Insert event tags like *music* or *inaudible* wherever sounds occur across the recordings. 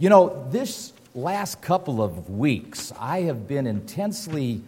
You know, this last couple of weeks, I have been intensely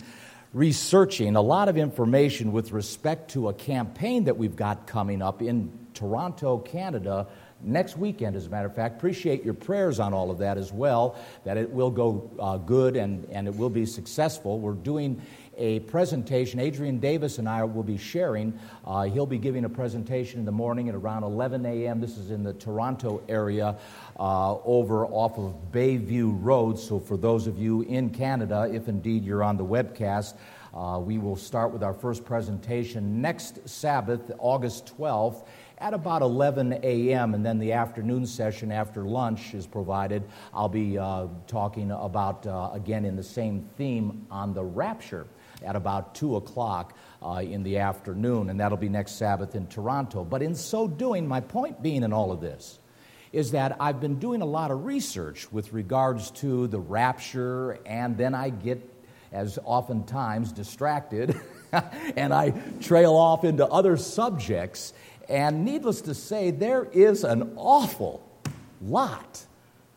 researching a lot of information with respect to a campaign that we've got coming up in Toronto, Canada, next weekend, as a matter of fact. Appreciate your prayers on all of that as well, that it will go uh, good and, and it will be successful. We're doing a presentation. Adrian Davis and I will be sharing. Uh, he'll be giving a presentation in the morning at around 11 a.m. This is in the Toronto area uh, over off of Bayview Road. So, for those of you in Canada, if indeed you're on the webcast, uh, we will start with our first presentation next Sabbath, August 12th at about 11 a.m., and then the afternoon session after lunch is provided. I'll be uh, talking about, uh, again, in the same theme on the rapture at about 2 o'clock uh, in the afternoon, and that'll be next Sabbath in Toronto. But in so doing, my point being in all of this is that I've been doing a lot of research with regards to the rapture, and then I get, as oftentimes, distracted. *laughs* and I trail off into other subjects. And needless to say, there is an awful lot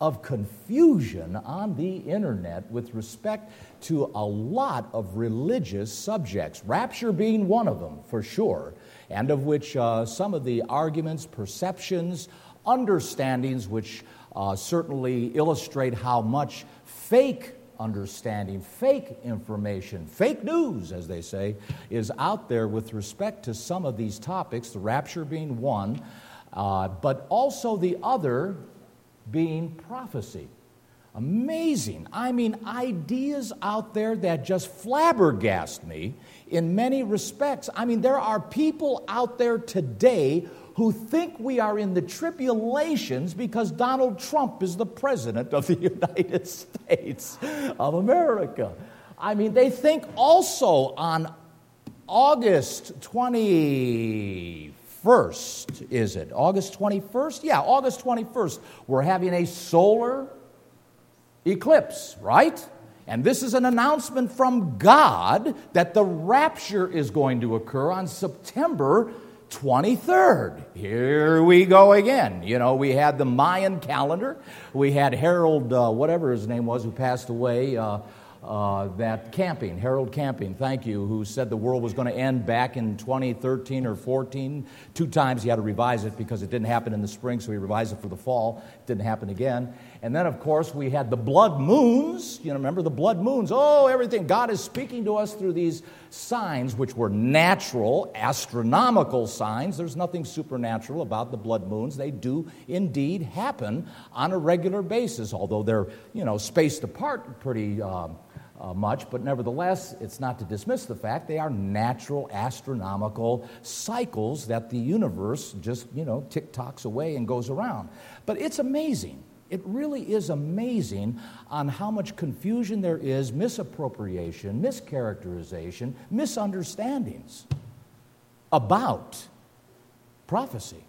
of confusion on the internet with respect to a lot of religious subjects, rapture being one of them for sure, and of which uh, some of the arguments, perceptions, understandings, which uh, certainly illustrate how much fake understanding, fake information, fake news, as they say, is out there with respect to some of these topics, the rapture being one, uh, but also the other being prophecy. Amazing. I mean, ideas out there that just flabbergast me in many respects. I mean, there are people out there today who think we are in the tribulations because Donald Trump is the president of the *laughs* United States of America. I mean, they think also on August 21st, is it? August 21st? Yeah, August 21st, we're having a solar eclipse, right? And this is an announcement from God that the rapture is going to occur on September 23rd. Here we go again. You know, we had the Mayan calendar. We had Harold, uh, whatever his name was, who passed away. Uh, uh, that Camping, Harold Camping, thank you, who said the world was going to end back in 2013 or 14. Two times he had to revise it because it didn't happen in the spring, so he revised it for the fall. It didn't happen again. And then, of course, we had the blood moons. You know, remember the blood moons? Oh, everything. God is speaking to us through these signs, which were natural, astronomical signs. There's nothing supernatural about the blood moons. They do indeed happen on a regular basis, although they're, you know, spaced apart pretty. Uh, uh, much, but nevertheless, it's not to dismiss the fact they are natural astronomical cycles that the universe just, you know, tick tocks away and goes around. But it's amazing. It really is amazing on how much confusion there is, misappropriation, mischaracterization, misunderstandings about prophecy.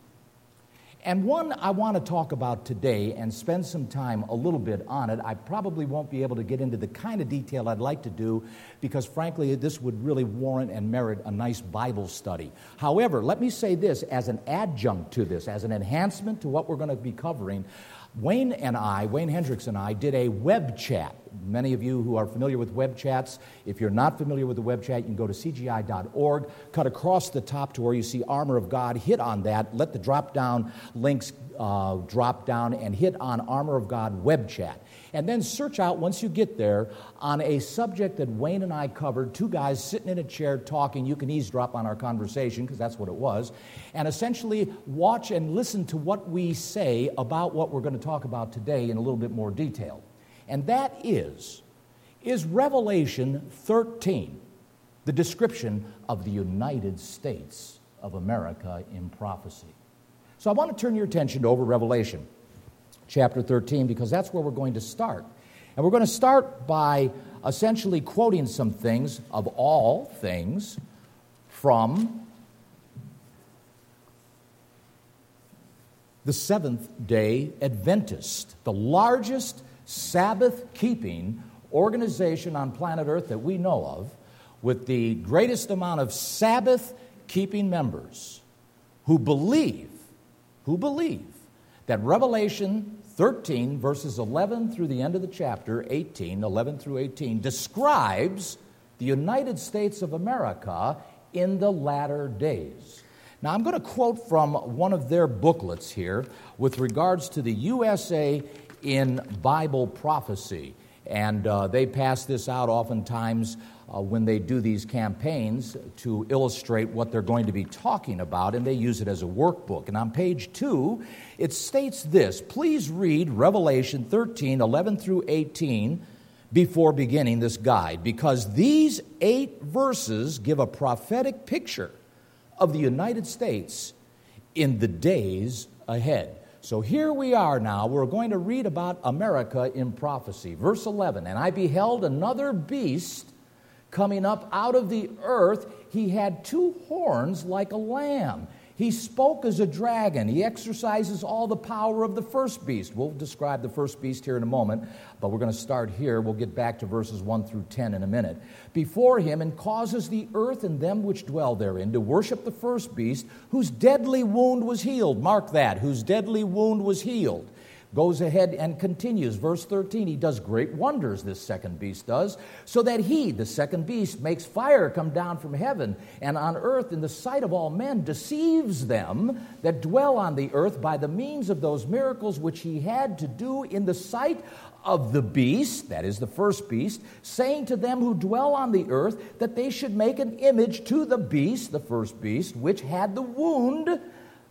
And one I want to talk about today and spend some time a little bit on it. I probably won't be able to get into the kind of detail I'd like to do because, frankly, this would really warrant and merit a nice Bible study. However, let me say this as an adjunct to this, as an enhancement to what we're going to be covering. Wayne and I, Wayne Hendricks and I, did a web chat. Many of you who are familiar with web chats, if you're not familiar with the web chat, you can go to cgi.org, cut across the top to where you see Armor of God, hit on that, let the drop down links uh, drop down, and hit on Armor of God web chat and then search out once you get there on a subject that Wayne and I covered, two guys sitting in a chair talking. You can eavesdrop on our conversation because that's what it was, and essentially watch and listen to what we say about what we're going to talk about today in a little bit more detail. And that is is Revelation 13, the description of the United States of America in prophecy. So I want to turn your attention to over Revelation chapter 13 because that's where we're going to start. And we're going to start by essentially quoting some things, of all things, from the Seventh day Adventist, the largest Sabbath keeping organization on planet Earth that we know of, with the greatest amount of Sabbath keeping members who believe, who believe that Revelation 13, verses 11 through the end of the chapter, 18, 11 through 18, describes the United States of America in the latter days. Now, I'm going to quote from one of their booklets here with regards to the USA in Bible prophecy. And uh, they pass this out oftentimes uh, when they do these campaigns to illustrate what they're going to be talking about, and they use it as a workbook. And on page two, it states this Please read Revelation 13, 11 through 18 before beginning this guide, because these eight verses give a prophetic picture of the United States in the days ahead. So here we are now. We're going to read about America in prophecy. Verse 11 And I beheld another beast coming up out of the earth. He had two horns like a lamb he spoke as a dragon. He exercises all the power of the first beast. We'll describe the first beast here in a moment, but we're going to start here. We'll get back to verses 1 through 10 in a minute. Before him, and causes the earth and them which dwell therein to worship the first beast, whose deadly wound was healed. Mark that, whose deadly wound was healed goes ahead and continues. Verse 13, he does great wonders, this second beast does, so that he, the second beast, makes fire come down from heaven and on earth in the sight of all men, deceives them that dwell on the earth by the means of those miracles which he had to do in the sight of the beast, that is the first beast, saying to them who dwell on the earth that they should make an image to the beast, the first beast, which had the wound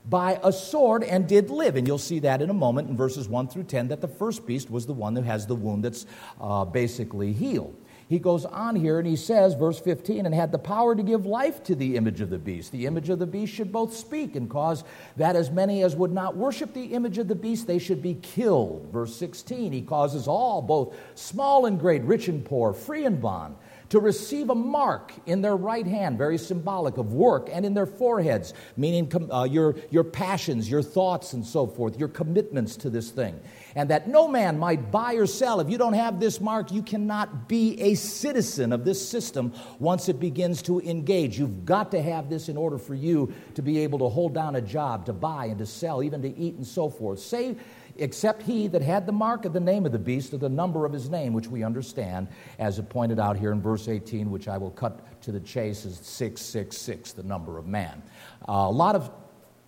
by a sword and did live. And you'll see that in a moment in verses 1 through 10 that the first beast was the one that has the wound that's uh, basically healed. He goes on here and he says, verse 15, and had the power to give life to the image of the beast. The image of the beast should both speak and cause that as many as would not worship the image of the beast, they should be killed. Verse 16, he causes all, both small and great, rich and poor, free and bond, to receive a mark in their right hand, very symbolic of work, and in their foreheads, meaning uh, your, your passions, your thoughts, and so forth, your commitments to this thing. And that no man might buy or sell. If you don't have this mark, you cannot be a citizen of this system once it begins to engage. You've got to have this in order for you to be able to hold down a job, to buy and to sell, even to eat and so forth. Say, except he that had the mark of the name of the beast or the number of his name, which we understand, as it pointed out here in verse 18, which I will cut to the chase, is 666, the number of man. Uh, a lot of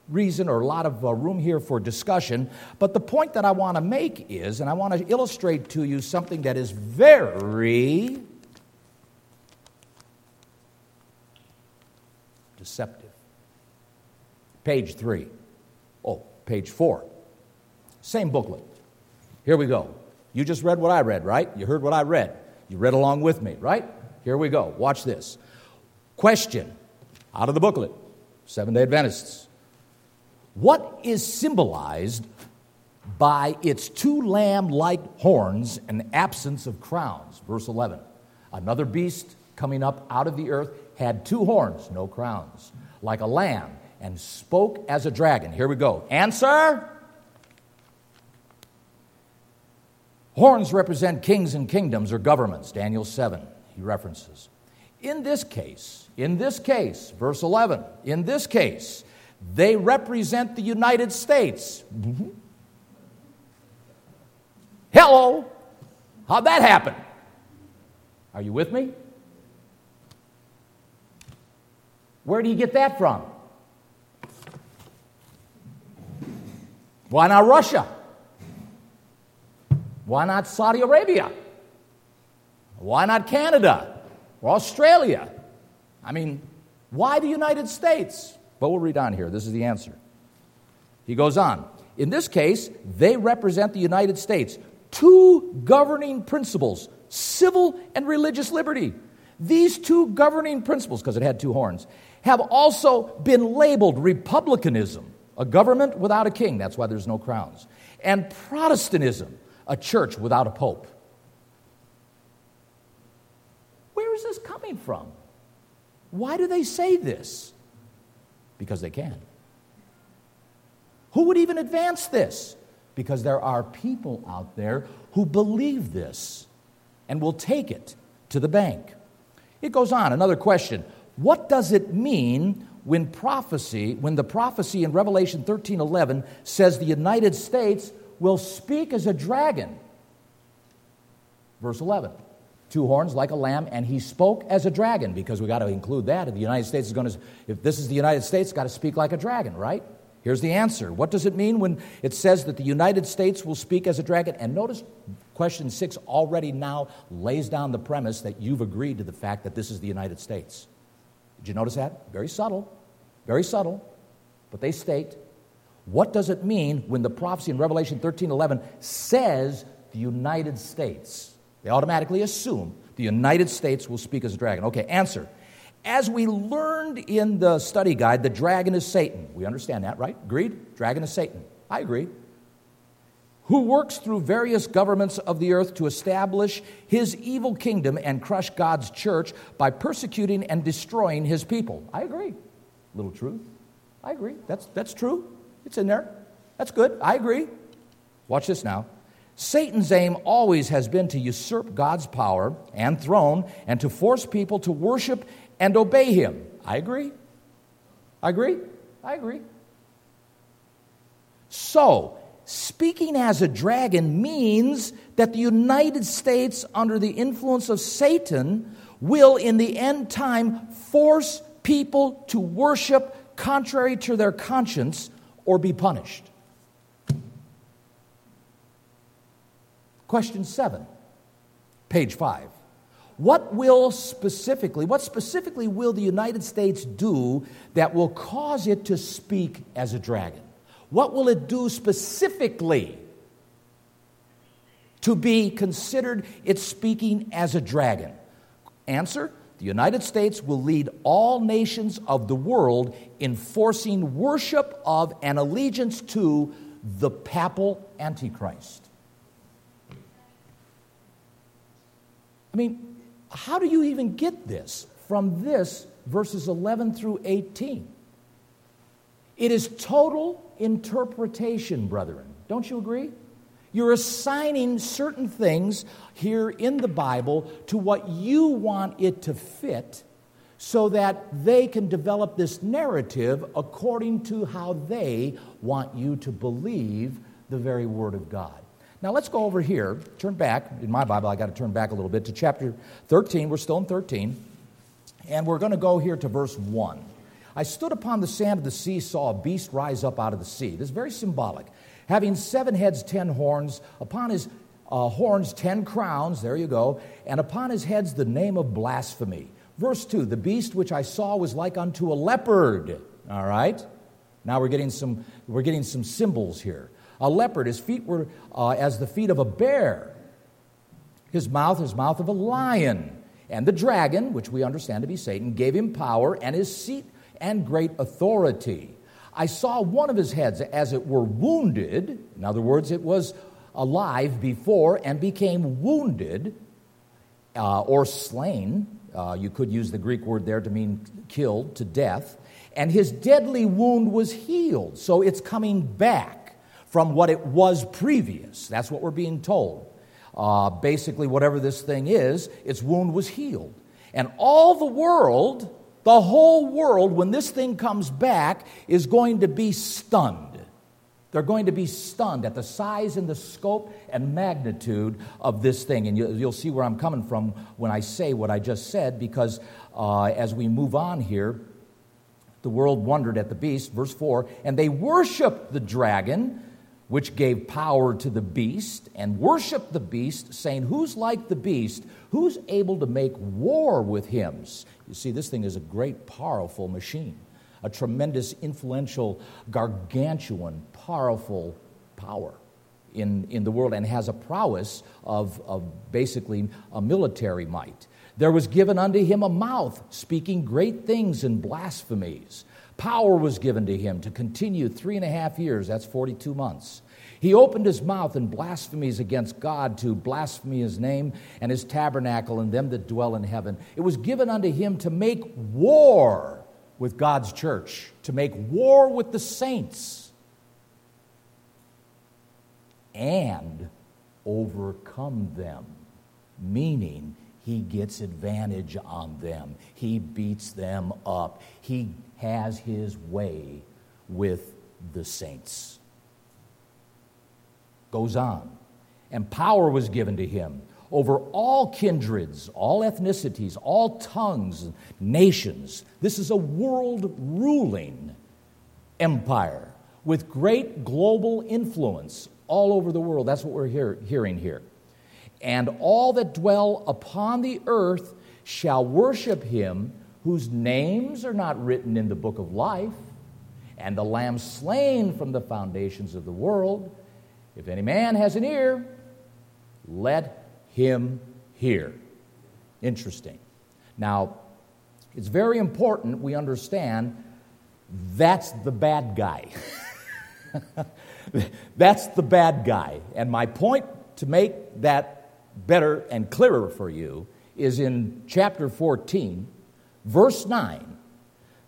reason or a lot of uh, room here for discussion, but the point that I want to make is, and I want to illustrate to you something that is very deceptive. Page three. Oh, page four. Same booklet. Here we go. You just read what I read, right? You heard what I read. You read along with me, right? Here we go. Watch this. Question out of the booklet Seven day Adventists. What is symbolized by its two lamb like horns and absence of crowns? Verse 11. Another beast coming up out of the earth had two horns, no crowns, like a lamb, and spoke as a dragon. Here we go. Answer. Horns represent kings and kingdoms or governments, Daniel 7, he references. In this case, in this case, verse 11, in this case, they represent the United States. Mm-hmm. Hello! How'd that happen? Are you with me? Where do you get that from? Why not Russia? Why not Saudi Arabia? Why not Canada or Australia? I mean, why the United States? But we'll read on here. This is the answer. He goes on. In this case, they represent the United States. Two governing principles civil and religious liberty. These two governing principles, because it had two horns, have also been labeled republicanism, a government without a king, that's why there's no crowns, and Protestantism, a church without a pope. Where is this coming from? Why do they say this? Because they can. Who would even advance this? Because there are people out there who believe this and will take it to the bank. It goes on, another question. What does it mean when prophecy, when the prophecy in Revelation 13 11 says the United States will speak as a dragon. Verse 11 two horns like a lamb, and he spoke as a dragon, because we got to include that. If the United States is going to, if this is the United States, got to speak like a dragon, right? Here's the answer. What does it mean when it says that the United States will speak as a dragon? And notice question six already now lays down the premise that you've agreed to the fact that this is the United States. Did you notice that? Very subtle, very subtle, but they state what does it mean when the prophecy in Revelation 13 11 says the United States? They automatically assume the United States will speak as a dragon. Okay, answer. As we learned in the study guide, the dragon is Satan. We understand that, right? Agreed? Dragon is Satan. I agree. Who works through various governments of the earth to establish his evil kingdom and crush God's church by persecuting and destroying his people. I agree. Little truth. I agree. That's, that's true. It's in there. That's good. I agree. Watch this now. Satan's aim always has been to usurp God's power and throne and to force people to worship and obey him. I agree. I agree. I agree. So, speaking as a dragon means that the United States, under the influence of Satan, will in the end time force people to worship contrary to their conscience or be punished. Question seven, page five. What will specifically, what specifically will the United States do that will cause it to speak as a dragon? What will it do specifically to be considered it's speaking as a dragon? Answer The United States will lead all nations of the world in forcing worship of and allegiance to the papal Antichrist. I mean, how do you even get this from this verses 11 through 18? It is total interpretation, brethren. Don't you agree? You're assigning certain things here in the Bible to what you want it to fit so that they can develop this narrative according to how they want you to believe the very Word of God. Now let's go over here, turn back. In my Bible, I got to turn back a little bit to chapter 13. We're still in 13. And we're going to go here to verse 1. I stood upon the sand of the sea, saw a beast rise up out of the sea. This is very symbolic. Having seven heads, ten horns, upon his uh, horns, ten crowns, there you go, and upon his heads the name of blasphemy. Verse 2 The beast which I saw was like unto a leopard. All right? Now we're getting some, we're getting some symbols here a leopard. His feet were uh, as the feet of a bear. His mouth, his mouth of a lion. And the dragon, which we understand to be Satan, gave him power and his seat and great authority. I saw one of his heads as it were wounded. In other words, it was alive before and became wounded uh, or slain. Uh, you could use the Greek word there to mean killed to death. And his deadly wound was healed. So it's coming back from what it was previous. That's what we're being told. Uh, basically, whatever this thing is, its wound was healed. And all the world, the whole world, when this thing comes back, is going to be stunned. They're going to be stunned at the size and the scope and magnitude of this thing. And you'll see where I'm coming from when I say what I just said, because uh, as we move on here, the world wondered at the beast, verse 4, and they worshiped the dragon which gave power to the beast, and worshiped the beast, saying, Who's like the beast? Who's able to make war with him? You see, this thing is a great, powerful machine, a tremendous, influential, gargantuan, powerful power in, in the world, and has a prowess of, of basically a military might. There was given unto him a mouth, speaking great things and blasphemies. Power was given to him to continue three and a half years, that's 42 months. He opened his mouth in blasphemies against God to blaspheme his name and his tabernacle and them that dwell in heaven. It was given unto him to make war with God's church, to make war with the saints, and overcome them, meaning he gets advantage on them. He beats them up. He has his way with the saints. Goes on. And power was given to him over all kindreds, all ethnicities, all tongues, nations. This is a world ruling empire with great global influence all over the world. That's what we're hear, hearing here. And all that dwell upon the earth shall worship him whose names are not written in the book of life, and the Lamb slain from the foundations of the world. If any man has an ear, let him hear. Interesting. Now, it's very important we understand that's the bad guy. *laughs* that's the bad guy. And my point to make that better and clearer for you is in chapter 14, verse 9.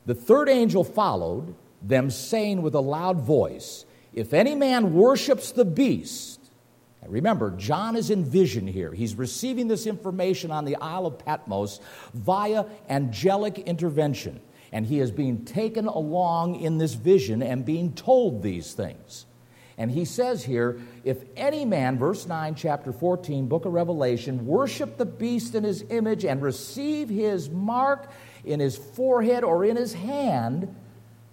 The third angel followed them, saying with a loud voice, If any man worships the beast, and Remember, John is in vision here. He's receiving this information on the Isle of Patmos via angelic intervention. And he is being taken along in this vision and being told these things. And he says here, if any man, verse 9, chapter 14, book of Revelation, worship the beast in his image and receive his mark in his forehead or in his hand,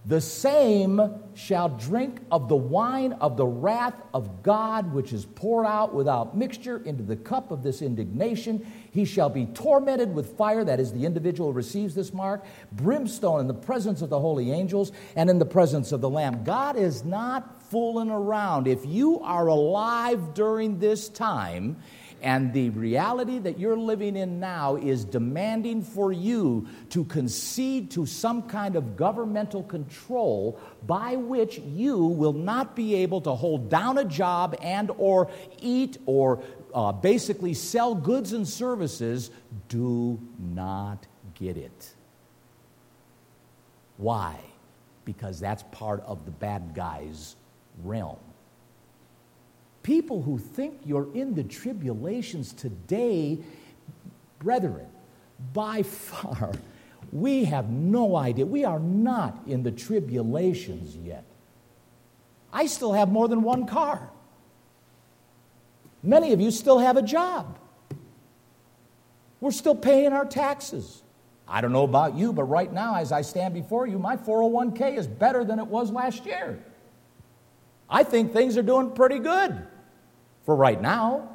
the same shall drink of the wine of the wrath of God, which is poured out without mixture into the cup of this indignation. He shall be tormented with fire, that is, the individual receives this mark, brimstone in the presence of the holy angels, and in the presence of the Lamb. God is not fooling around. If you are alive during this time, and the reality that you're living in now is demanding for you to concede to some kind of governmental control by which you will not be able to hold down a job and or eat or uh, basically sell goods and services. Do not get it. Why? Because that's part of the bad guy's realm people who think you're in the tribulations today, brethren, by far, we have no idea. We are not in the tribulations yet. I still have more than one car. Many of you still have a job. We're still paying our taxes. I don't know about you, but right now, as I stand before you, my 401k is better than it was last year. I think things are doing pretty good for right now,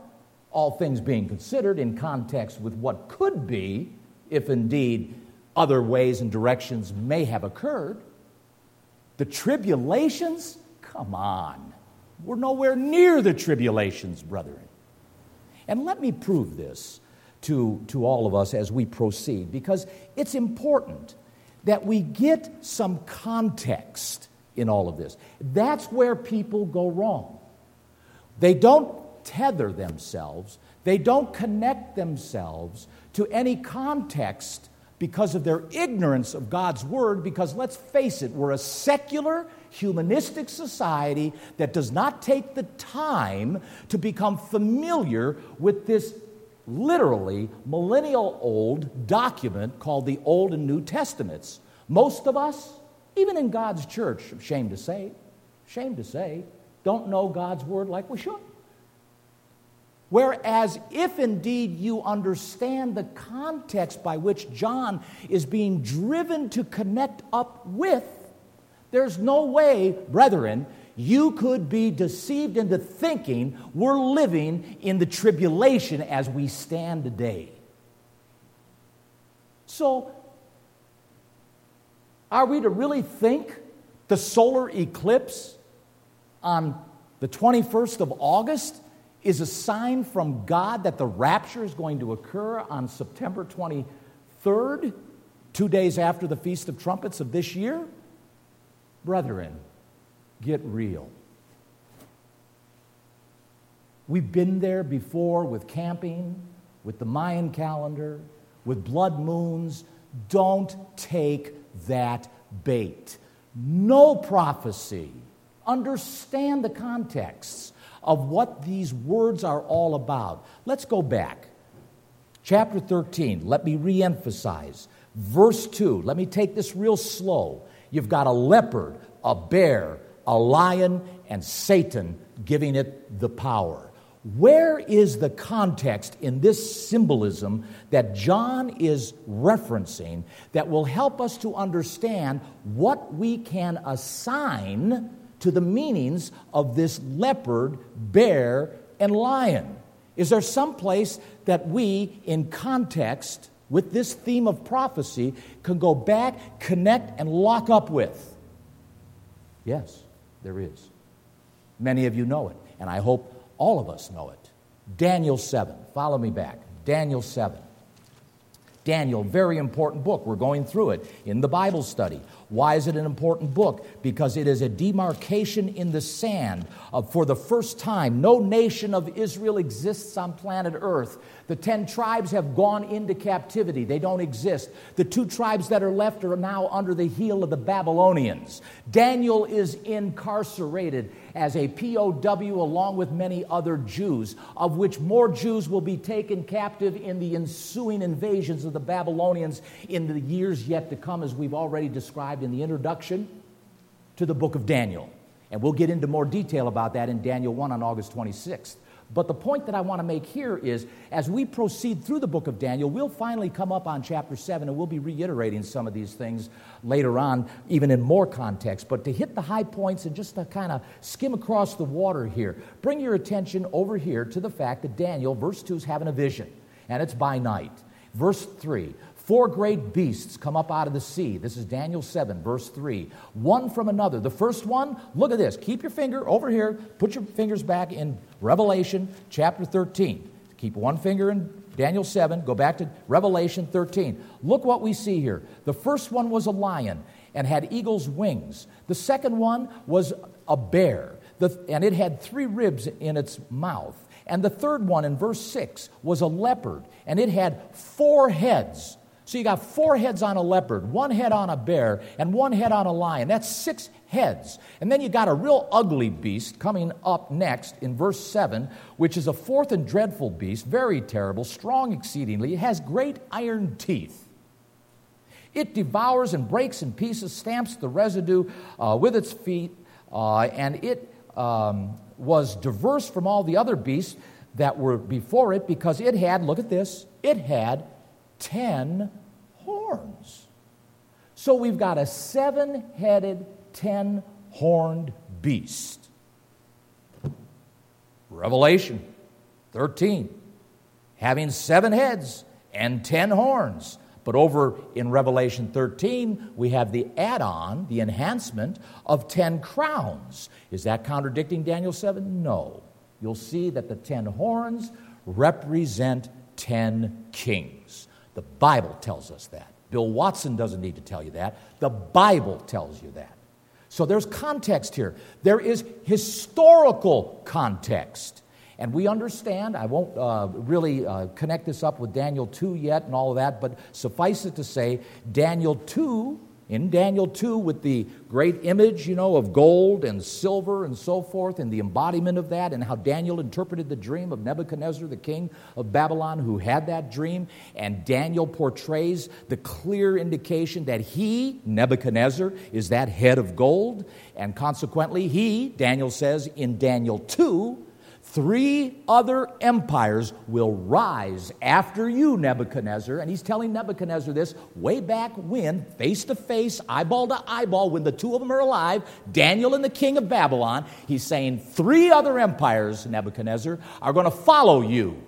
all things being considered in context with what could be, if indeed other ways and directions may have occurred. The tribulations? Come on. We're nowhere near the tribulations, brethren. And let me prove this to, to all of us as we proceed, because it's important that we get some context in all of this. That's where people go wrong. They don't tether themselves, they don't connect themselves to any context because of their ignorance of God's Word. Because let's face it, we're a secular, humanistic society that does not take the time to become familiar with this literally millennial old document called the Old and New Testaments. Most of us, even in God's church, shame to say, shame to say, don't know God's Word like we should. Whereas, if indeed you understand the context by which John is being driven to connect up with, there's no way, brethren, you could be deceived into thinking we're living in the tribulation as we stand today. So, are we to really think the solar eclipse on the 21st of August is a sign from God that the rapture is going to occur on September 23rd, two days after the Feast of Trumpets of this year? Brethren, get real. We've been there before with camping, with the Mayan calendar, with blood moons. Don't take that bait. No prophecy. Understand the contexts of what these words are all about. Let's go back. Chapter 13, let me reemphasize. Verse 2, let me take this real slow. You've got a leopard, a bear, a lion and Satan giving it the power. Where is the context in this symbolism that John is referencing that will help us to understand what we can assign to the meanings of this leopard, bear, and lion? Is there some place that we, in context with this theme of prophecy, can go back, connect, and lock up with? Yes, there is. Many of you know it, and I hope all of us know it. Daniel 7. Follow me back. Daniel 7. Daniel, very important book. We're going through it in the Bible study. Why is it an important book? Because it is a demarcation in the sand of, for the first time, no nation of Israel exists on planet Earth. The ten tribes have gone into captivity, they don't exist. The two tribes that are left are now under the heel of the Babylonians. Daniel is incarcerated as a POW along with many other Jews, of which more Jews will be taken captive in the ensuing invasions of the Babylonians in the years yet to come, as we've already described in the introduction to the book of Daniel. And we'll get into more detail about that in Daniel 1 on August 26th. But the point that I want to make here is as we proceed through the book of Daniel, we'll finally come up on chapter 7 and we'll be reiterating some of these things later on, even in more context. But to hit the high points and just to kind of skim across the water here, bring your attention over here to the fact that Daniel, verse 2, is having a vision, and it's by night. Verse 3 Four great beasts come up out of the sea. This is Daniel 7, verse 3. One from another. The first one, look at this. Keep your finger over here. Put your fingers back in Revelation chapter 13. Keep one finger in Daniel 7. Go back to Revelation 13. Look what we see here. The first one was a lion and had eagle's wings. The second one was a bear, and it had three ribs in its mouth. And the third one in verse 6 was a leopard, and it had four heads so you got four heads on a leopard, one head on a bear, and one head on a lion. That's six heads. And then you got a real ugly beast coming up next in verse 7, which is a fourth and dreadful beast, very terrible, strong exceedingly. It has great iron teeth. It devours and breaks in pieces, stamps the residue uh, with its feet, uh, and it um, was diverse from all the other beasts that were before it because it had, look at this, it had ten horns. So we've got a seven headed, ten horned beast. Revelation 13, having seven heads and ten horns. But over in Revelation 13, we have the add on, the enhancement of 10 crowns. Is that contradicting Daniel 7? No. You'll see that the 10 horns represent 10 kings. The Bible tells us that. Bill Watson doesn't need to tell you that. The Bible tells you that. So there's context here. There is historical context. And we understand, I won't uh, really uh, connect this up with Daniel 2 yet and all of that, but suffice it to say, Daniel 2 in Daniel 2 with the great image, you know, of gold and silver and so forth, and the embodiment of that, and how Daniel interpreted the dream of Nebuchadnezzar, the king of Babylon, who had that dream. And Daniel portrays the clear indication that he, Nebuchadnezzar, is that head of gold. And consequently, he, Daniel says in Daniel 2, Three other empires will rise after you, Nebuchadnezzar. And he's telling Nebuchadnezzar this way back when, face to face, eyeball to eyeball, when the two of them are alive, Daniel and the king of Babylon. He's saying, Three other empires, Nebuchadnezzar, are going to follow you.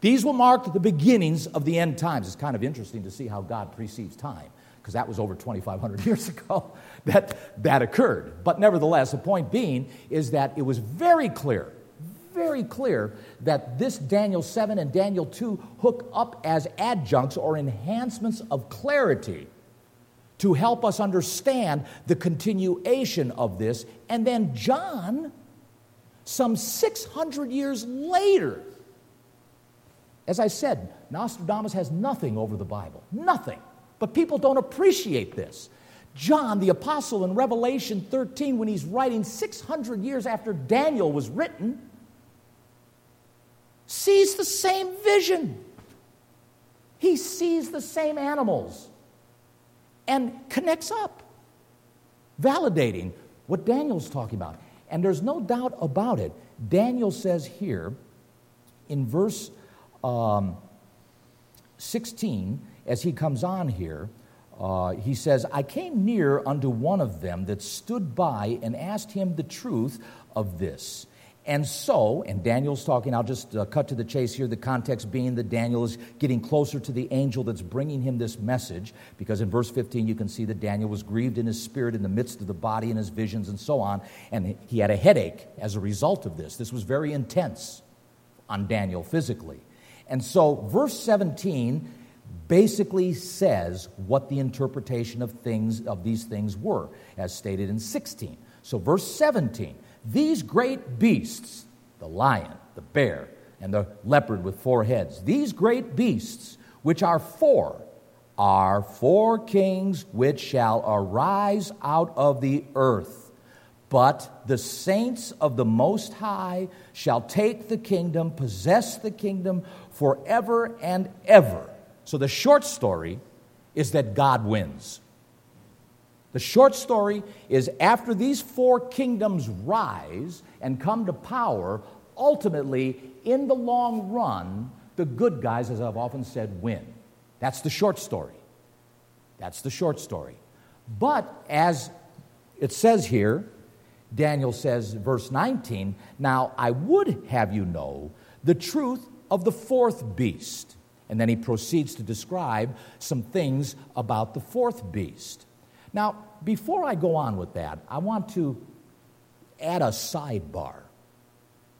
These will mark the beginnings of the end times. It's kind of interesting to see how God precedes time because that was over 2,500 years *laughs* ago that that occurred. But nevertheless, the point being is that it was very clear, very clear that this Daniel 7 and Daniel 2 hook up as adjuncts or enhancements of clarity to help us understand the continuation of this. And then John, some 600 years later, as I said, Nostradamus has nothing over the Bible. Nothing. But people don't appreciate this. John, the apostle, in Revelation 13, when he's writing 600 years after Daniel was written, sees the same vision. He sees the same animals and connects up. validating what Daniel's talking about. And there's no doubt about it. Daniel says here in verse um, 16, as he comes on here, uh, he says, I came near unto one of them that stood by and asked him the truth of this. And so, and Daniel's talking, I'll just uh, cut to the chase here, the context being that Daniel is getting closer to the angel that's bringing him this message, because in verse 15 you can see that Daniel was grieved in his spirit in the midst of the body and his visions and so on, and he had a headache as a result of this. This was very intense on Daniel physically. And so, verse 17 basically says what the interpretation of things of these things were, as stated in 16. So, verse 17 these great beasts, the lion, the bear, and the leopard with four heads, these great beasts, which are four, are four kings which shall arise out of the earth. But the saints of the Most High shall take the kingdom, possess the kingdom forever and ever. So the short story is that God wins. The short story is after these four kingdoms rise and come to power, ultimately, in the long run, the good guys, as I've often said, win. That's the short story. That's the short story. But as it says here, Daniel says, verse 19, Now I would have you know the truth of the fourth beast. And then he proceeds to describe some things about the fourth beast. Now, before I go on with that, I want to add a sidebar.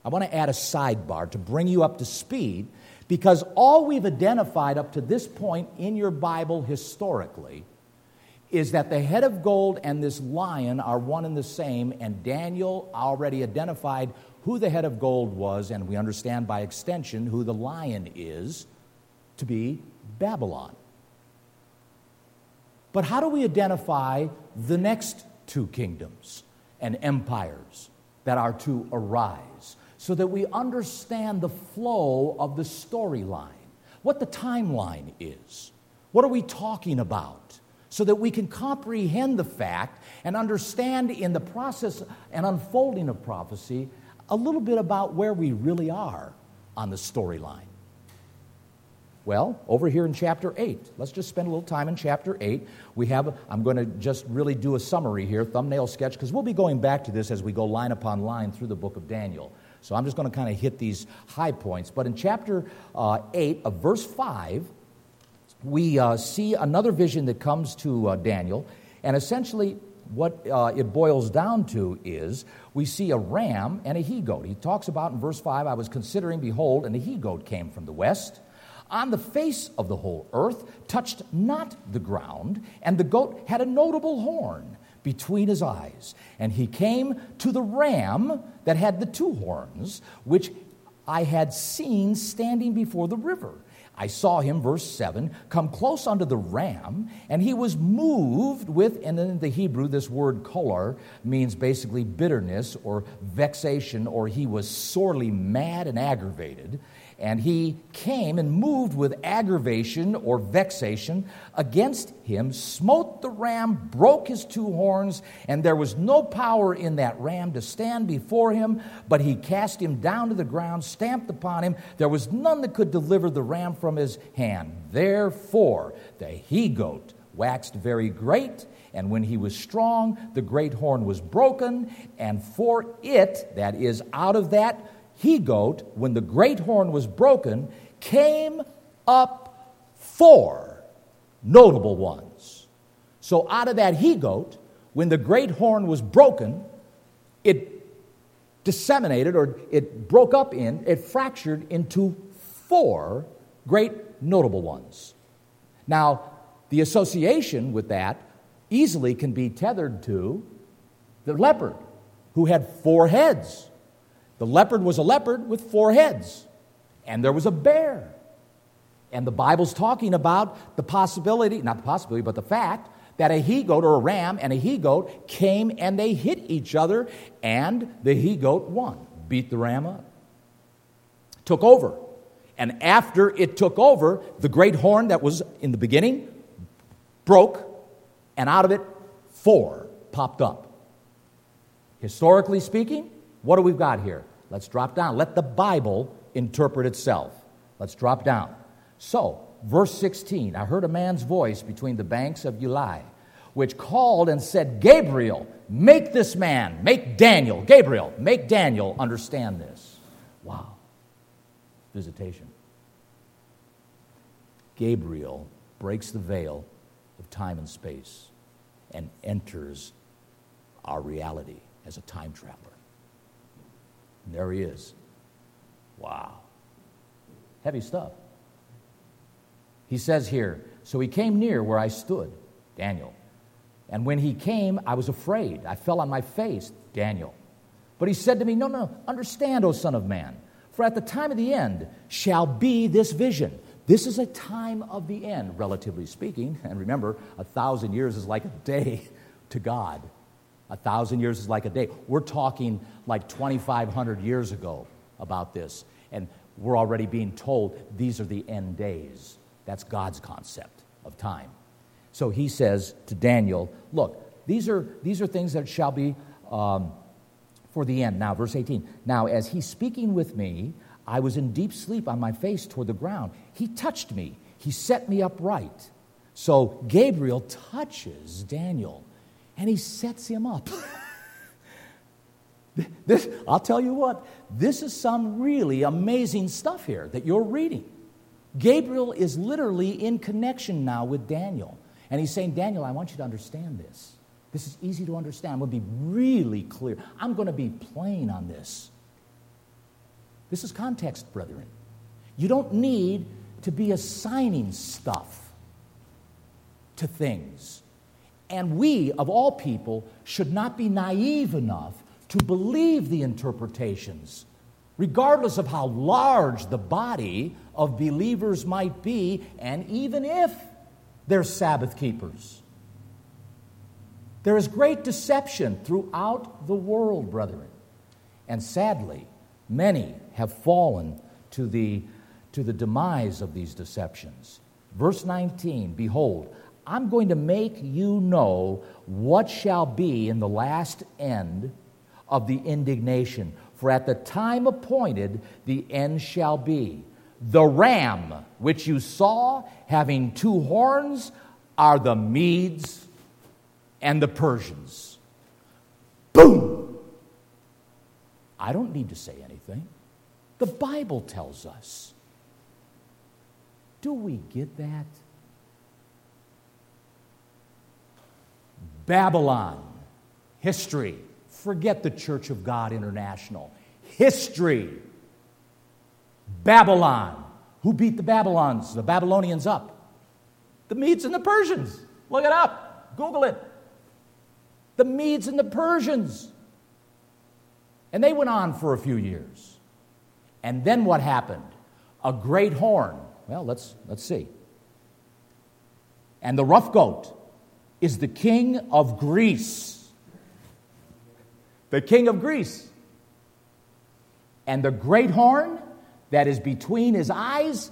I want to add a sidebar to bring you up to speed because all we've identified up to this point in your Bible historically is that the head of gold and this lion are one and the same, and Daniel already identified who the head of gold was, and we understand by extension who the lion is to be Babylon. But how do we identify the next two kingdoms and empires that are to arise so that we understand the flow of the storyline, what the timeline is? What are we talking about? So that we can comprehend the fact and understand in the process and unfolding of prophecy a little bit about where we really are on the storyline. Well, over here in chapter 8, let's just spend a little time in chapter 8. We have, I'm going to just really do a summary here, thumbnail sketch, because we'll be going back to this as we go line upon line through the book of Daniel. So I'm just going to kind of hit these high points. But in chapter uh, 8 of verse 5, we uh, see another vision that comes to uh, Daniel. And essentially, what uh, it boils down to is we see a ram and a he goat. He talks about in verse 5 I was considering, behold, and a he goat came from the west on the face of the whole earth, touched not the ground, and the goat had a notable horn between his eyes. And he came to the ram that had the two horns, which I had seen standing before the river. I saw him, verse 7, come close unto the ram, and he was moved with, and in the Hebrew, this word choler means basically bitterness or vexation, or he was sorely mad and aggravated. And he came and moved with aggravation or vexation against him, smote the ram, broke his two horns, and there was no power in that ram to stand before him, but he cast him down to the ground, stamped upon him. There was none that could deliver the ram from his hand. Therefore, the he goat waxed very great. And when he was strong, the great horn was broken, and for it, that is, out of that he goat, when the great horn was broken, came up four notable ones. So out of that he goat, when the great horn was broken, it disseminated or it broke up in, it fractured into four great notable ones. Now, the association with that easily can be tethered to the leopard, who had four heads. The leopard was a leopard with four heads, and there was a bear. And the Bible's talking about the possibility, not the possibility, but the fact that a he goat or a ram and a he goat came and they hit each other, and the he goat won, beat the ram up, took over. And after it took over, the great horn that was in the beginning broke, and out of it, four popped up. Historically speaking, what do we got here? Let's drop down. Let the Bible interpret itself. Let's drop down. So, verse 16 I heard a man's voice between the banks of Ulai, which called and said, Gabriel, make this man, make Daniel, Gabriel, make Daniel understand this. Wow. Visitation. Gabriel breaks the veil of time and space and enters our reality as a time traveler. And there he is. Wow. Heavy stuff. He says here, So he came near where I stood, Daniel. And when he came, I was afraid. I fell on my face, Daniel. But he said to me, No, no, understand, O Son of Man, for at the time of the end shall be this vision. This is a time of the end, relatively speaking. And remember, a thousand years is like a day to God. A thousand years is like a day. We're talking like 2,500 years ago about this. And we're already being told these are the end days. That's God's concept of time. So he says to Daniel, Look, these are, these are things that shall be um, for the end. Now, verse 18. Now, as he's speaking with me, I was in deep sleep on my face toward the ground. He touched me, he set me upright. So Gabriel touches Daniel and he sets him up. *laughs* this, I'll tell you what, this is some really amazing stuff here that you're reading. Gabriel is literally in connection now with Daniel. And he's saying, Daniel, I want you to understand this. This is easy to understand. I'm going to be really clear. I'm going to be plain on this. This is context, brethren. You don't need to be assigning stuff to things. And we, of all people, should not be naive enough to believe the interpretations, regardless of how large the body of believers might be, and even if they're Sabbath keepers. There is great deception throughout the world, brethren. And sadly, many have fallen to the, to the demise of these deceptions. Verse 19 Behold, I'm going to make you know what shall be in the last end of the indignation. For at the time appointed, the end shall be. The ram which you saw having two horns are the Medes and the Persians. Boom! I don't need to say anything. The Bible tells us. Do we get that? Babylon, history. Forget the Church of God International. History. Babylon. Who beat the Babylons, the Babylonians up? The Medes and the Persians. Look it up. Google it. The Medes and the Persians. And they went on for a few years. And then what happened? A great horn. Well, let's, let's see. And the rough goat is the king of Greece. The king of Greece. And the great horn that is between his eyes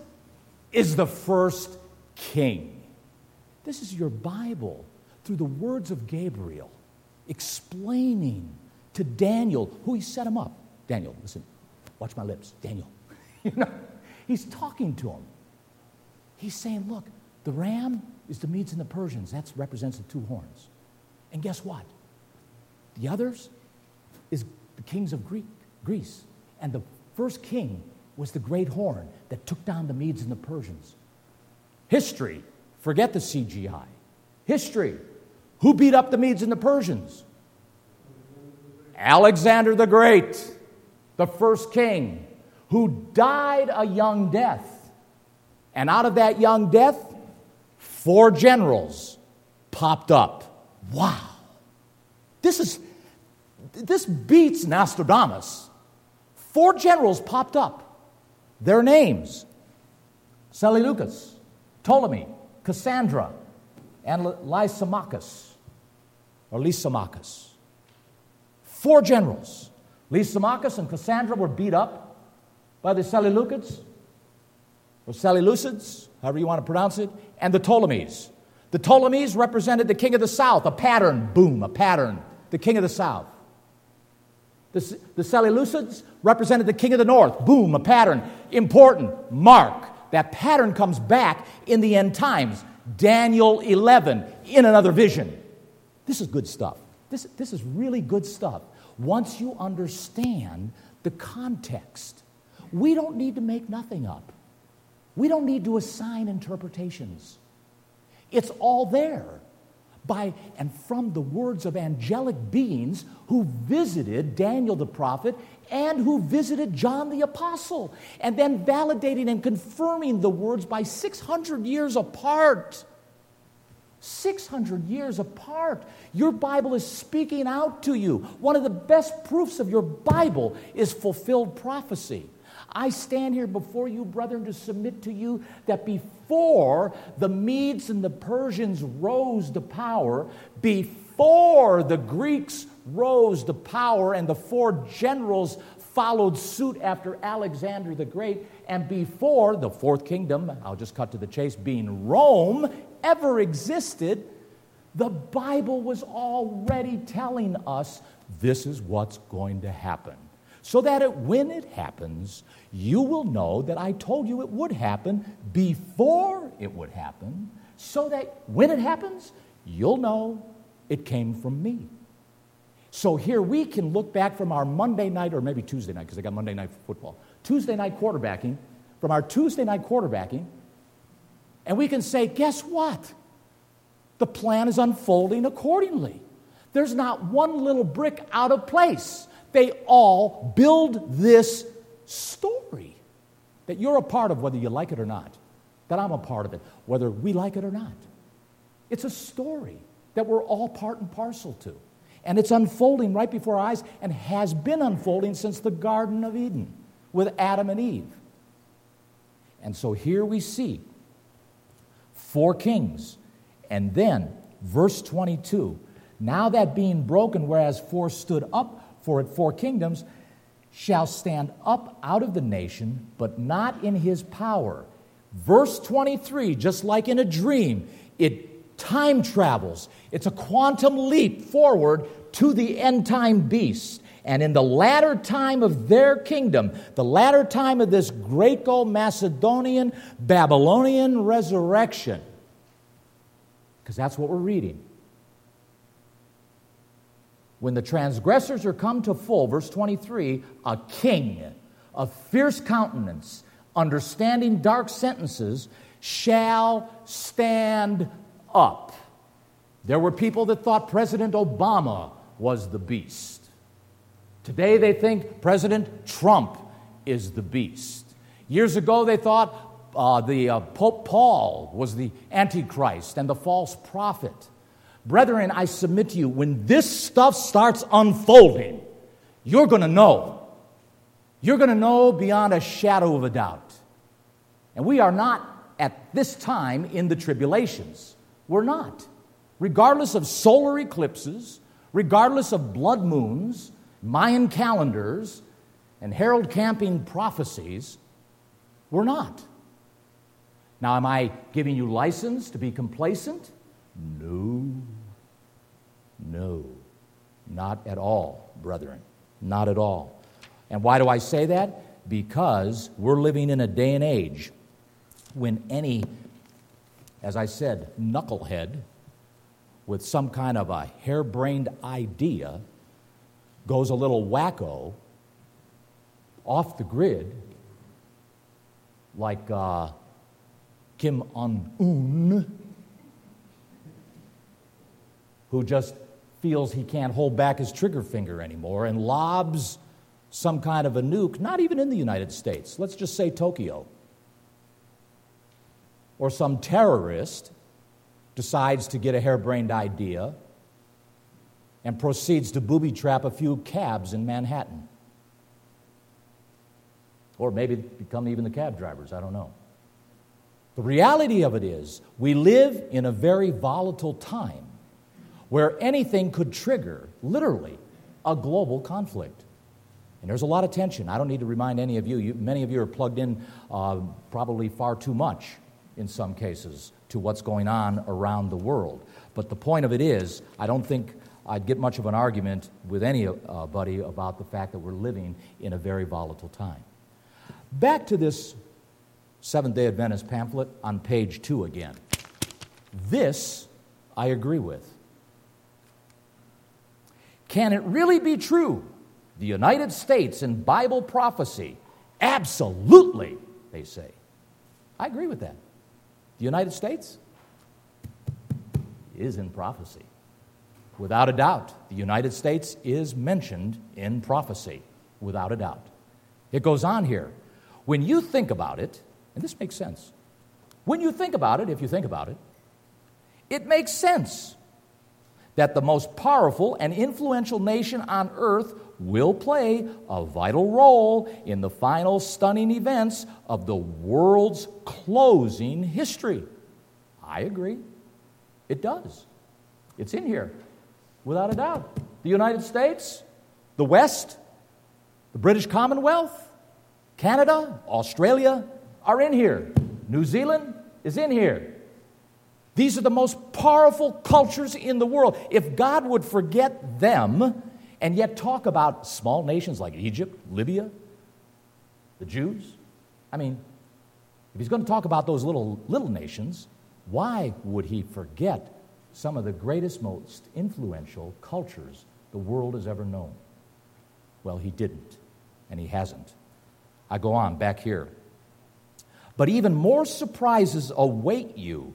is the first king. This is your Bible through the words of Gabriel explaining to Daniel who he set him up. Daniel, listen, watch my lips. Daniel. *laughs* you know, he's talking to him. He's saying, look, the ram is the Medes and the Persians. That represents the two horns. And guess what? The others is the kings of Greek, Greece. And the first king was the great horn that took down the Medes and the Persians. History, forget the CGI. History. Who beat up the Medes and the Persians? Alexander the Great, the first king, who died a young death. And out of that young death, four generals popped up. Wow. This is this beats Nostradamus. Four generals popped up. Their names Seleucus, Ptolemy, Cassander, and Lysimachus, or Lysimachus. Four generals. Lysimachus and Cassander were beat up by the Seleucids, or Seleucids, however you want to pronounce it, and the Ptolemies. The Ptolemies represented the king of the south, a pattern, boom, a pattern, the king of the south. The, the Seleucids represented the king of the north, boom, a pattern, important, mark. That pattern comes back in the end times. Daniel 11, in another vision. This is good stuff. This, this is really good stuff. Once you understand the context, we don't need to make nothing up. We don't need to assign interpretations. It's all there by and from the words of angelic beings who visited Daniel the prophet and who visited John the apostle, and then validating and confirming the words by 600 years apart. 600 years apart. Your Bible is speaking out to you. One of the best proofs of your Bible is fulfilled prophecy. I stand here before you, brethren, to submit to you that before the Medes and the Persians rose to power, before the Greeks rose to power and the four generals followed suit after Alexander the Great, and before the fourth kingdom, I'll just cut to the chase, being Rome, ever existed, the Bible was already telling us this is what's going to happen. So that it, when it happens, you will know that I told you it would happen before it would happen, so that when it happens, you'll know it came from me. So here we can look back from our Monday night, or maybe Tuesday night, because I got Monday night football, Tuesday night quarterbacking, from our Tuesday night quarterbacking, and we can say, guess what? The plan is unfolding accordingly. There's not one little brick out of place. They all build this story that you're a part of, whether you like it or not, that I'm a part of it, whether we like it or not. It's a story that we're all part and parcel to. And it's unfolding right before our eyes and has been unfolding since the Garden of Eden with Adam and Eve. And so here we see four kings. And then, verse 22 now that being broken, whereas four stood up for it, four kingdoms, shall stand up out of the nation, but not in his power. Verse 23, just like in a dream, it time travels. It's a quantum leap forward to the end time beast. And in the latter time of their kingdom, the latter time of this Greco Macedonian Babylonian resurrection, because that's what we're reading. When the transgressors are come to full, verse 23, a king of fierce countenance, understanding dark sentences, shall stand up. There were people that thought President Obama was the beast. Today they think President Trump is the beast. Years ago they thought uh, the uh, Pope Paul was the Antichrist and the false prophet. Brethren, I submit to you, when this stuff starts unfolding, you're going to know. You're going to know beyond a shadow of a doubt. And we are not at this time in the tribulations. We're not. Regardless of solar eclipses, regardless of blood moons, Mayan calendars, and Harold Camping prophecies, we're not. Now, am I giving you license to be complacent? No. No. Not at all, brethren. Not at all. And why do I say that? Because we're living in a day and age when any, as I said, knucklehead with some kind of a harebrained idea goes a little wacko off the grid, like uh, Kim Un Un, who just feels he can't hold back his trigger finger anymore and lobs some kind of a nuke, not even in the United States, let's just say Tokyo. Or some terrorist decides to get a harebrained idea and proceeds to booby trap a few cabs in Manhattan. Or maybe become even the cab drivers, I don't know. The reality of it is, we live in a very volatile time where anything could trigger, literally, a global conflict. And there's a lot of tension. I don't need to remind any of you, you many of you are plugged in uh, probably far too much in some cases to what's going on around the world. But the point of it is, I don't think I'd get much of an argument with anybody about the fact that we're living in a very volatile time. Back to this Seventh day Adventist pamphlet on page two again. This I agree with. Can it really be true? The United States in Bible prophecy? Absolutely, they say. I agree with that. The United States is in prophecy. Without a doubt, the United States is mentioned in prophecy, without a doubt. It goes on here. When you think about it, and this makes sense, when you think about it, if you think about it, it makes sense that the most powerful and influential nation on earth will play a vital role in the final stunning events of the world's closing history. I agree. It does. It's in here, without a doubt. The United States, the West, the British Commonwealth, Canada, Australia are in here. New Zealand is in here. These are the most powerful cultures in the world. If God would forget them and yet talk about small nations like Egypt, Libya, the Jews, I mean, if he's going to talk about those little, little nations, why would he forget some of the greatest, most influential cultures the world has ever known? Well, he didn't, and he hasn't. I go on back here. But even more surprises await you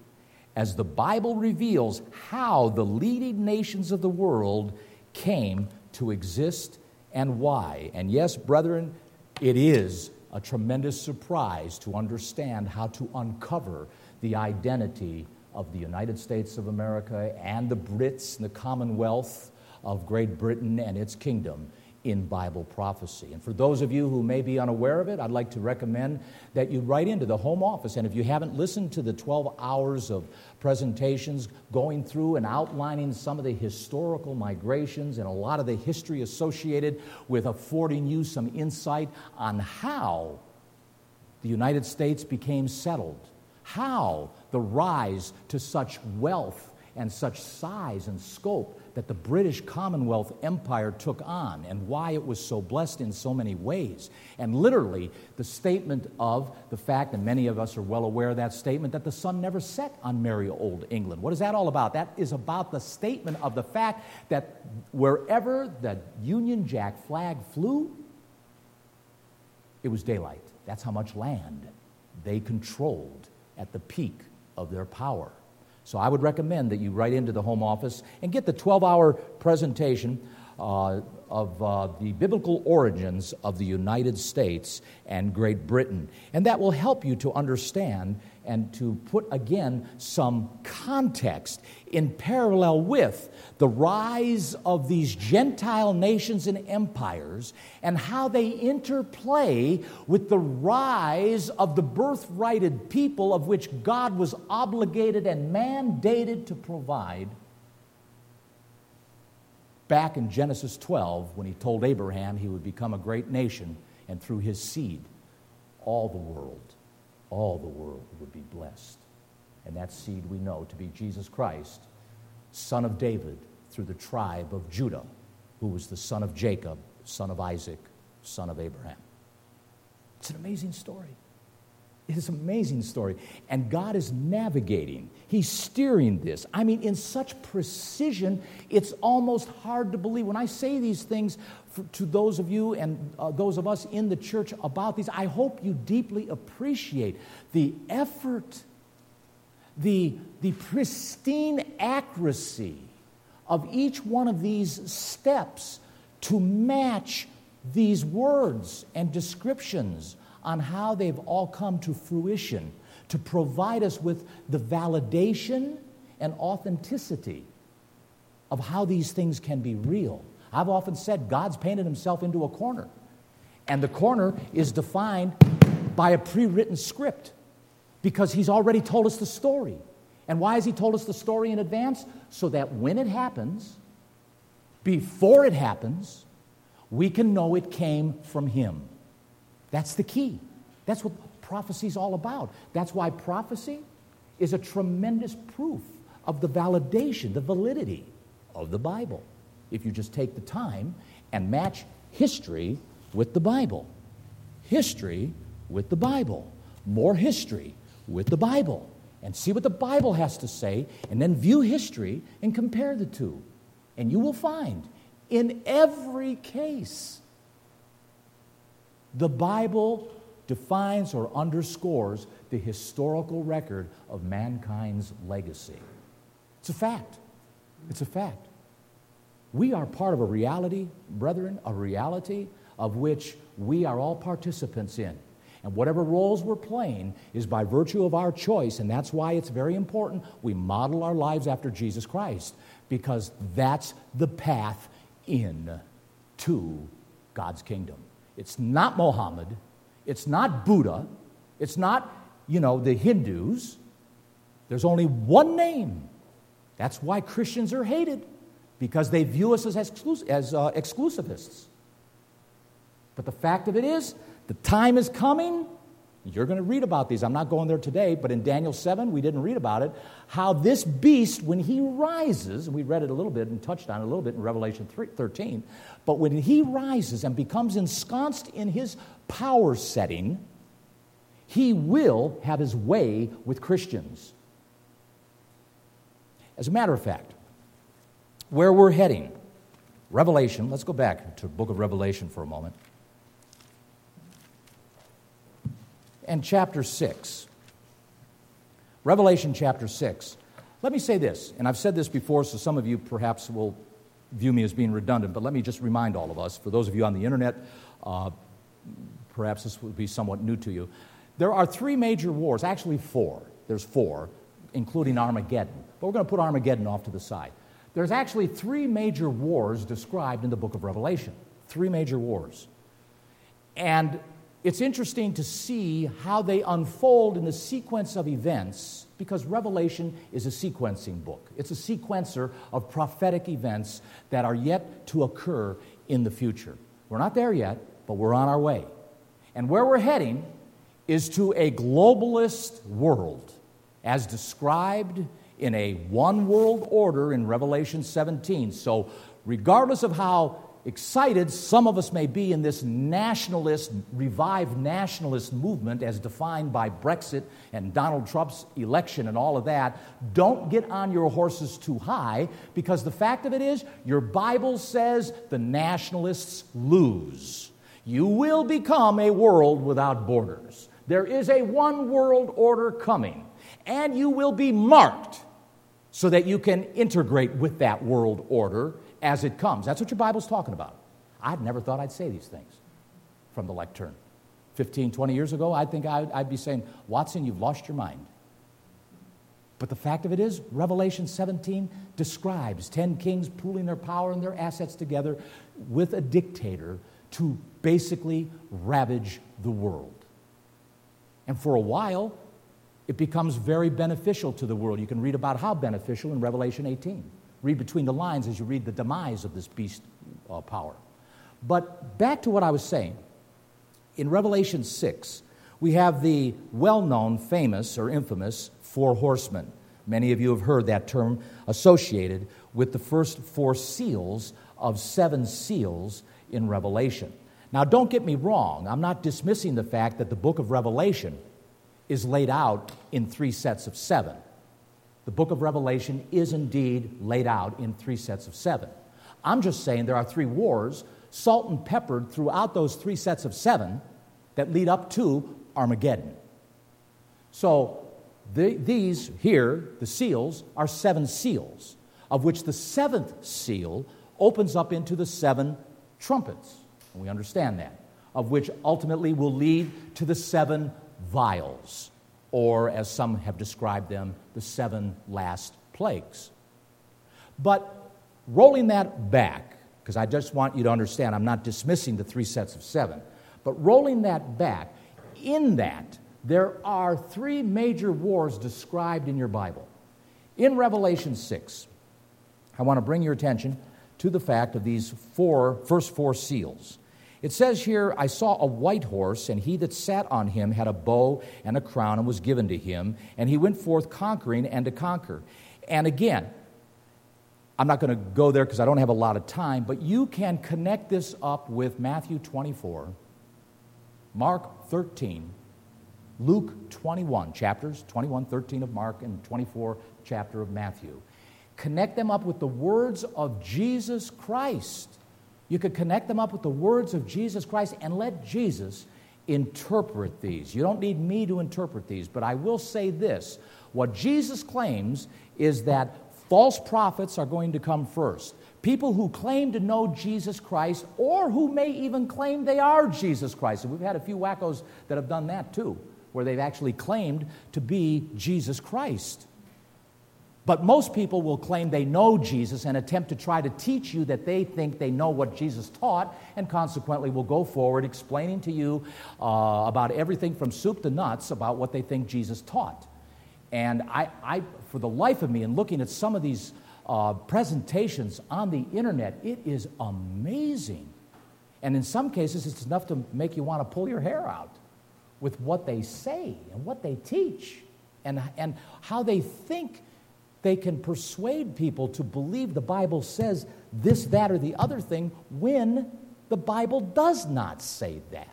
as the Bible reveals how the leading nations of the world came to exist and why. And yes, brethren, it is a tremendous surprise to understand how to uncover the identity of the United States of America and the Brits and the Commonwealth of Great Britain and its kingdom in Bible prophecy. And for those of you who may be unaware of it, I'd like to recommend that you write into the home office. And if you haven't listened to the 12 hours of presentations going through and outlining some of the historical migrations and a lot of the history associated with affording you some insight on how the United States became settled, how the rise to such wealth and such size and scope that the British Commonwealth Empire took on and why it was so blessed in so many ways. And literally, the statement of the fact, and many of us are well aware of that statement, that the sun never set on merry old England. What is that all about? That is about the statement of the fact that wherever the Union Jack flag flew, it was daylight. That's how much land they controlled at the peak of their power. So I would recommend that you write into the Home Office and get the 12 hour presentation uh, of uh, the biblical origins of the United States and Great Britain. And that will help you to understand and to put again some context in parallel with the rise of these Gentile nations and empires and how they interplay with the rise of the birthrighted people of which God was obligated and mandated to provide back in Genesis 12 when he told Abraham he would become a great nation and through his seed all the world all the world would be blessed. And that seed we know to be Jesus Christ, son of David, through the tribe of Judah, who was the son of Jacob, son of Isaac, son of Abraham. It's an amazing story. It is an amazing story. And God is navigating, He's steering this. I mean, in such precision, it's almost hard to believe. When I say these things to those of you and uh, those of us in the church about these, I hope you deeply appreciate the effort, the, the pristine accuracy of each one of these steps to match these words and descriptions on how they've all come to fruition to provide us with the validation and authenticity of how these things can be real. I've often said God's painted himself into a corner, and the corner is defined by a pre written script because he's already told us the story. And why has he told us the story in advance? So that when it happens, before it happens, we can know it came from him. That's the key. That's what prophecy is all about. That's why prophecy is a tremendous proof of the validation, the validity of the Bible. If you just take the time and match history with the Bible. History with the Bible. More history with the Bible. And see what the Bible has to say, and then view history and compare the two. And you will find in every case, the Bible defines or underscores the historical record of mankind's legacy. It's a fact. It's a fact. We are part of a reality, brethren, a reality of which we are all participants in. And whatever roles we're playing is by virtue of our choice, and that's why it's very important we model our lives after Jesus Christ, because that's the path in to God's kingdom. It's not Mohammed, it's not Buddha, it's not, you know, the Hindus. There's only one name. That's why Christians are hated because they view us as, exclus- as uh, exclusivists. But the fact of it is, the time is coming. You're going to read about these. I'm not going there today, but in Daniel 7, we didn't read about it. How this beast, when he rises, and we read it a little bit and touched on it a little bit in Revelation 3, 13, but when he rises and becomes ensconced in his power setting, he will have his way with Christians. As a matter of fact, where we're heading. Revelation, let's go back to the book of Revelation for a moment. And chapter 6. Revelation chapter 6. Let me say this, and I've said this before, so some of you perhaps will view me as being redundant, but let me just remind all of us, for those of you on the internet, uh, perhaps this will be somewhat new to you. There are three major wars, actually four. There's four, including Armageddon. But we're going to put Armageddon off to the side. There's actually three major wars described in the book of Revelation. Three major wars. And it's interesting to see how they unfold in the sequence of events because Revelation is a sequencing book. It's a sequencer of prophetic events that are yet to occur in the future. We're not there yet, but we're on our way. And where we're heading is to a globalist world as described in a one world order in Revelation 17. So, regardless of how excited some of us may be in this nationalist, revived nationalist movement as defined by Brexit and Donald Trump's election and all of that, don't get on your horses too high because the fact of it is, your Bible says the nationalists lose. You will become a world without borders. There is a one world order coming, and you will be marked so that you can integrate with that world order as it comes. That's what your Bible's talking about. I'd never thought I'd say these things from the lectern. 15, 20 years ago, I think I'd, I'd be saying, Watson, you've lost your mind. But the fact of it is, Revelation 17 describes 10 kings pooling their power and their assets together with a dictator to basically ravage the world. And for a while, it becomes very beneficial to the world. You can read about how beneficial in Revelation 18. Read between the lines as you read the demise of this beast uh, power. But back to what I was saying. In Revelation 6, we have the well known, famous, or infamous four horsemen. Many of you have heard that term associated with the first four seals of seven seals in Revelation. Now, don't get me wrong, I'm not dismissing the fact that the book of Revelation is laid out in three sets of seven. The book of Revelation is indeed laid out in three sets of seven. I'm just saying there are three wars, salt and peppered throughout those three sets of seven, that lead up to Armageddon. So the, these here, the seals, are seven seals, of which the seventh seal opens up into the seven trumpets. And we understand that, of which ultimately will lead to the seven vials, or as some have described them, the seven last plagues. But rolling that back, because I just want you to understand, I'm not dismissing the three sets of seven, but rolling that back, in that, there are three major wars described in your Bible. In Revelation 6, I want to bring your attention to the fact of these four, first four seals. It says here, I saw a white horse, and he that sat on him had a bow and a crown, and was given to him, and he went forth conquering and to conquer. And again, I'm not going to go there because I don't have a lot of time, but you can connect this up with Matthew 24, Mark 13, Luke 21, chapters 21, 13 of Mark, and 24, chapter of Matthew. Connect them up with the words of Jesus Christ. You could connect them up with the words of Jesus Christ and let Jesus interpret these. You don't need me to interpret these, but I will say this. What Jesus claims is that false prophets are going to come first. People who claim to know Jesus Christ or who may even claim they are Jesus Christ. And we've had a few wackos that have done that too, where they've actually claimed to be Jesus Christ. But most people will claim they know Jesus and attempt to try to teach you that they think they know what Jesus taught, and consequently will go forward explaining to you uh, about everything from soup to nuts about what they think Jesus taught. And I, I for the life of me, in looking at some of these uh, presentations on the internet, it is amazing. And in some cases, it's enough to make you want to pull your hair out with what they say and what they teach and, and how they think they can persuade people to believe the Bible says this, that, or the other thing when the Bible does not say that.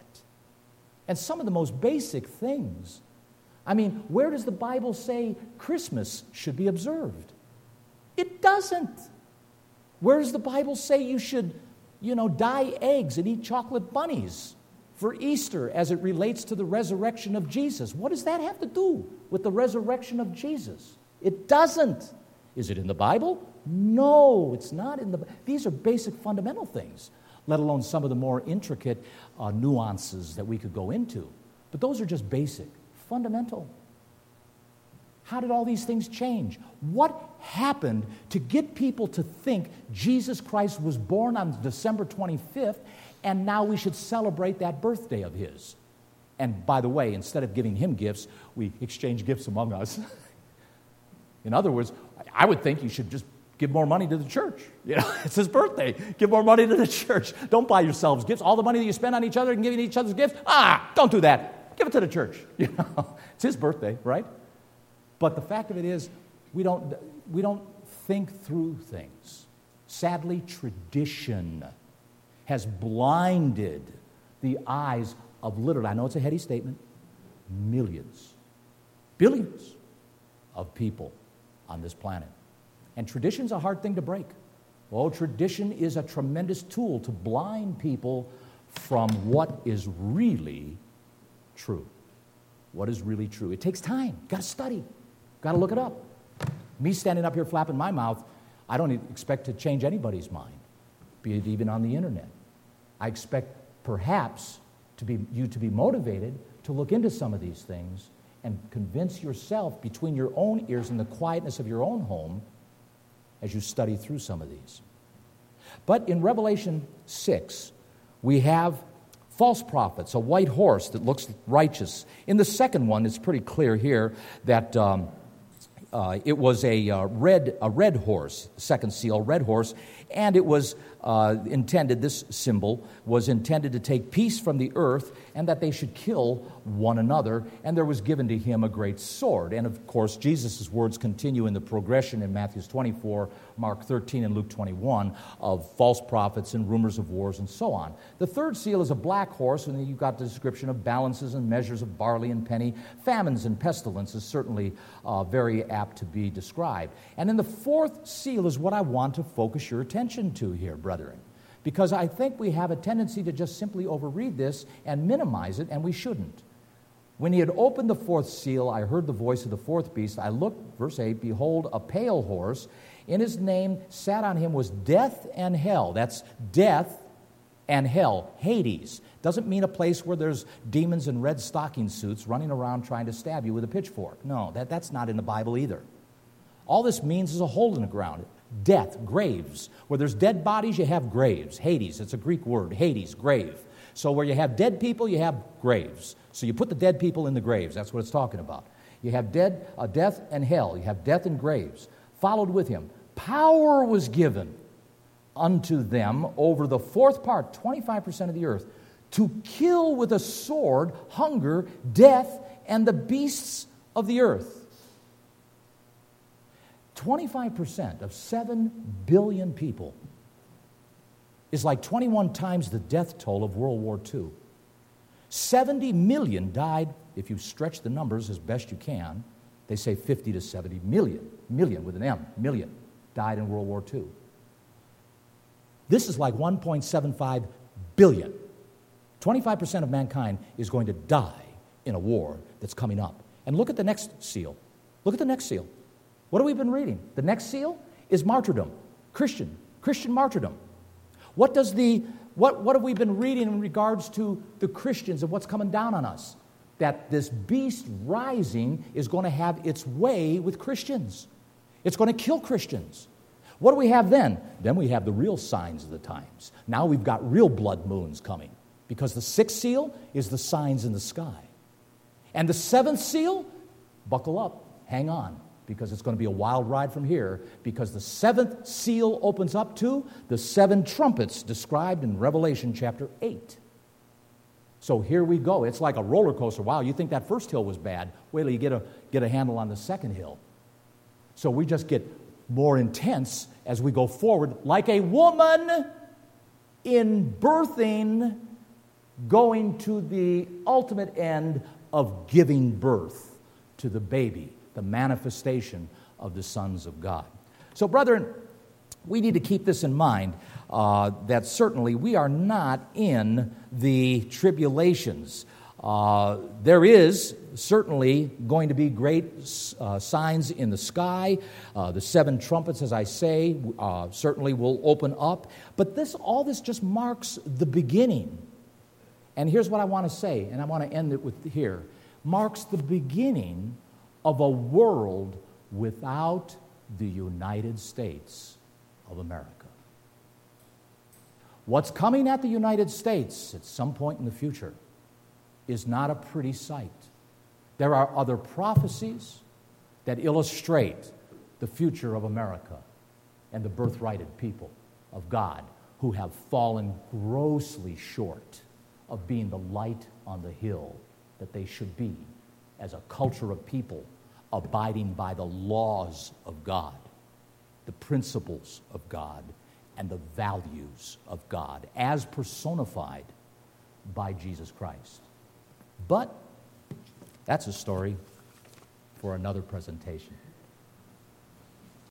And some of the most basic things. I mean, where does the Bible say Christmas should be observed? It doesn't. Where does the Bible say you should, you know, dye eggs and eat chocolate bunnies for Easter as it relates to the resurrection of Jesus? What does that have to do with the resurrection of Jesus? It doesn't. Is it in the Bible? No, it's not in the These are basic fundamental things, let alone some of the more intricate uh, nuances that we could go into. But those are just basic, fundamental. How did all these things change? What happened to get people to think Jesus Christ was born on December 25th and now we should celebrate that birthday of his? And by the way, instead of giving him gifts, we exchange gifts among us. *laughs* In other words, I would think you should just give more money to the church. You know, *laughs* it's his birthday. Give more money to the church. Don't buy yourselves gifts. All the money that you spend on each other and giving each other's gifts, ah, don't do that. Give it to the church. *laughs* You know, it's his birthday, right? But the fact of it is, we don't, we don't think through things. Sadly, tradition has blinded the eyes of literally, I know it's a heady statement, millions, billions of people on this planet. And tradition's a hard thing to break. Oh, tradition is a tremendous tool to blind people from what is really true. What is really true? It takes time. Got to study. Got to look it up. Me standing up here flapping my mouth, I don't expect to change anybody's mind, be it even on the internet. I expect perhaps to be, you to be motivated to look into some of these things and convince yourself between your own ears and the quietness of your own home as you study through some of these. But in Revelation 6, we have false prophets, a white horse that looks righteous. In the second one, it's pretty clear here that um, uh, it was a, uh, red, a red horse, second seal, red horse, and it was uh, intended, this symbol was intended to take peace from the earth and that they should kill one another. And there was given to him a great sword. And of course, Jesus' words continue in the progression in Matthew 24, Mark 13, and Luke 21 of false prophets and rumors of wars and so on. The third seal is a black horse, and you've got the description of balances and measures of barley and penny. Famines and pestilence is certainly uh, very apt to be described. And then the fourth seal is what I want to focus your attention to here, brethren. Because I think we have a tendency to just simply overread this and minimize it, and we shouldn't. When he had opened the fourth seal, I heard the voice of the fourth beast. I looked, verse 8, behold, a pale horse. In his name sat on him was death and hell. That's death and hell, Hades. Doesn't mean a place where there's demons in red stocking suits running around trying to stab you with a pitchfork. No, that, that's not in the Bible either. All this means is a hole in the ground death, graves. Where there's dead bodies, you have graves. Hades, it's a Greek word. Hades, grave. So where you have dead people, you have graves. So you put the dead people in the graves. That's what it's talking about. You have dead, uh, death and hell. You have death and graves. Followed with him. Power was given unto them over the fourth part, 25% of the earth, to kill with a sword hunger, death, and the beasts of the earth. 25% of 7 billion people is like 21 times the death toll of World War II. 70 million died, if you stretch the numbers as best you can, they say 50 to 70 million, million with an M, million, died in World War II. This is like 1.75 billion. 25% of mankind is going to die in a war that's coming up. And look at the next seal. Look at the next seal. What have we been reading? The next seal is martyrdom, Christian, Christian martyrdom. What does the what, what have we been reading in regards to the Christians and what's coming down on us? That this beast rising is going to have its way with Christians. It's going to kill Christians. What do we have then? Then we have the real signs of the times. Now we've got real blood moons coming because the sixth seal is the signs in the sky. And the seventh seal, buckle up, hang on, because it's going to be a wild ride from here because the seventh seal opens up to the seven trumpets described in Revelation chapter 8. So here we go. It's like a roller coaster. Wow, you think that first hill was bad. Wait till you get a, get a handle on the second hill. So we just get more intense as we go forward, like a woman in birthing going to the ultimate end of giving birth to the baby the manifestation of the sons of God. So, brethren, we need to keep this in mind uh, that certainly we are not in the tribulations. Uh, there is certainly going to be great uh, signs in the sky. Uh, the seven trumpets, as I say, uh, certainly will open up. But this, all this just marks the beginning. And here's what I want to say, and I want to end it with here marks the beginning of a world without the United States of America. What's coming at the United States at some point in the future is not a pretty sight. There are other prophecies that illustrate the future of America and the birthrighted people of God who have fallen grossly short of being the light on the hill that they should be as a culture of people abiding by the laws of God, the principles of God, and the values of God as personified by Jesus Christ. But that's a story for another presentation.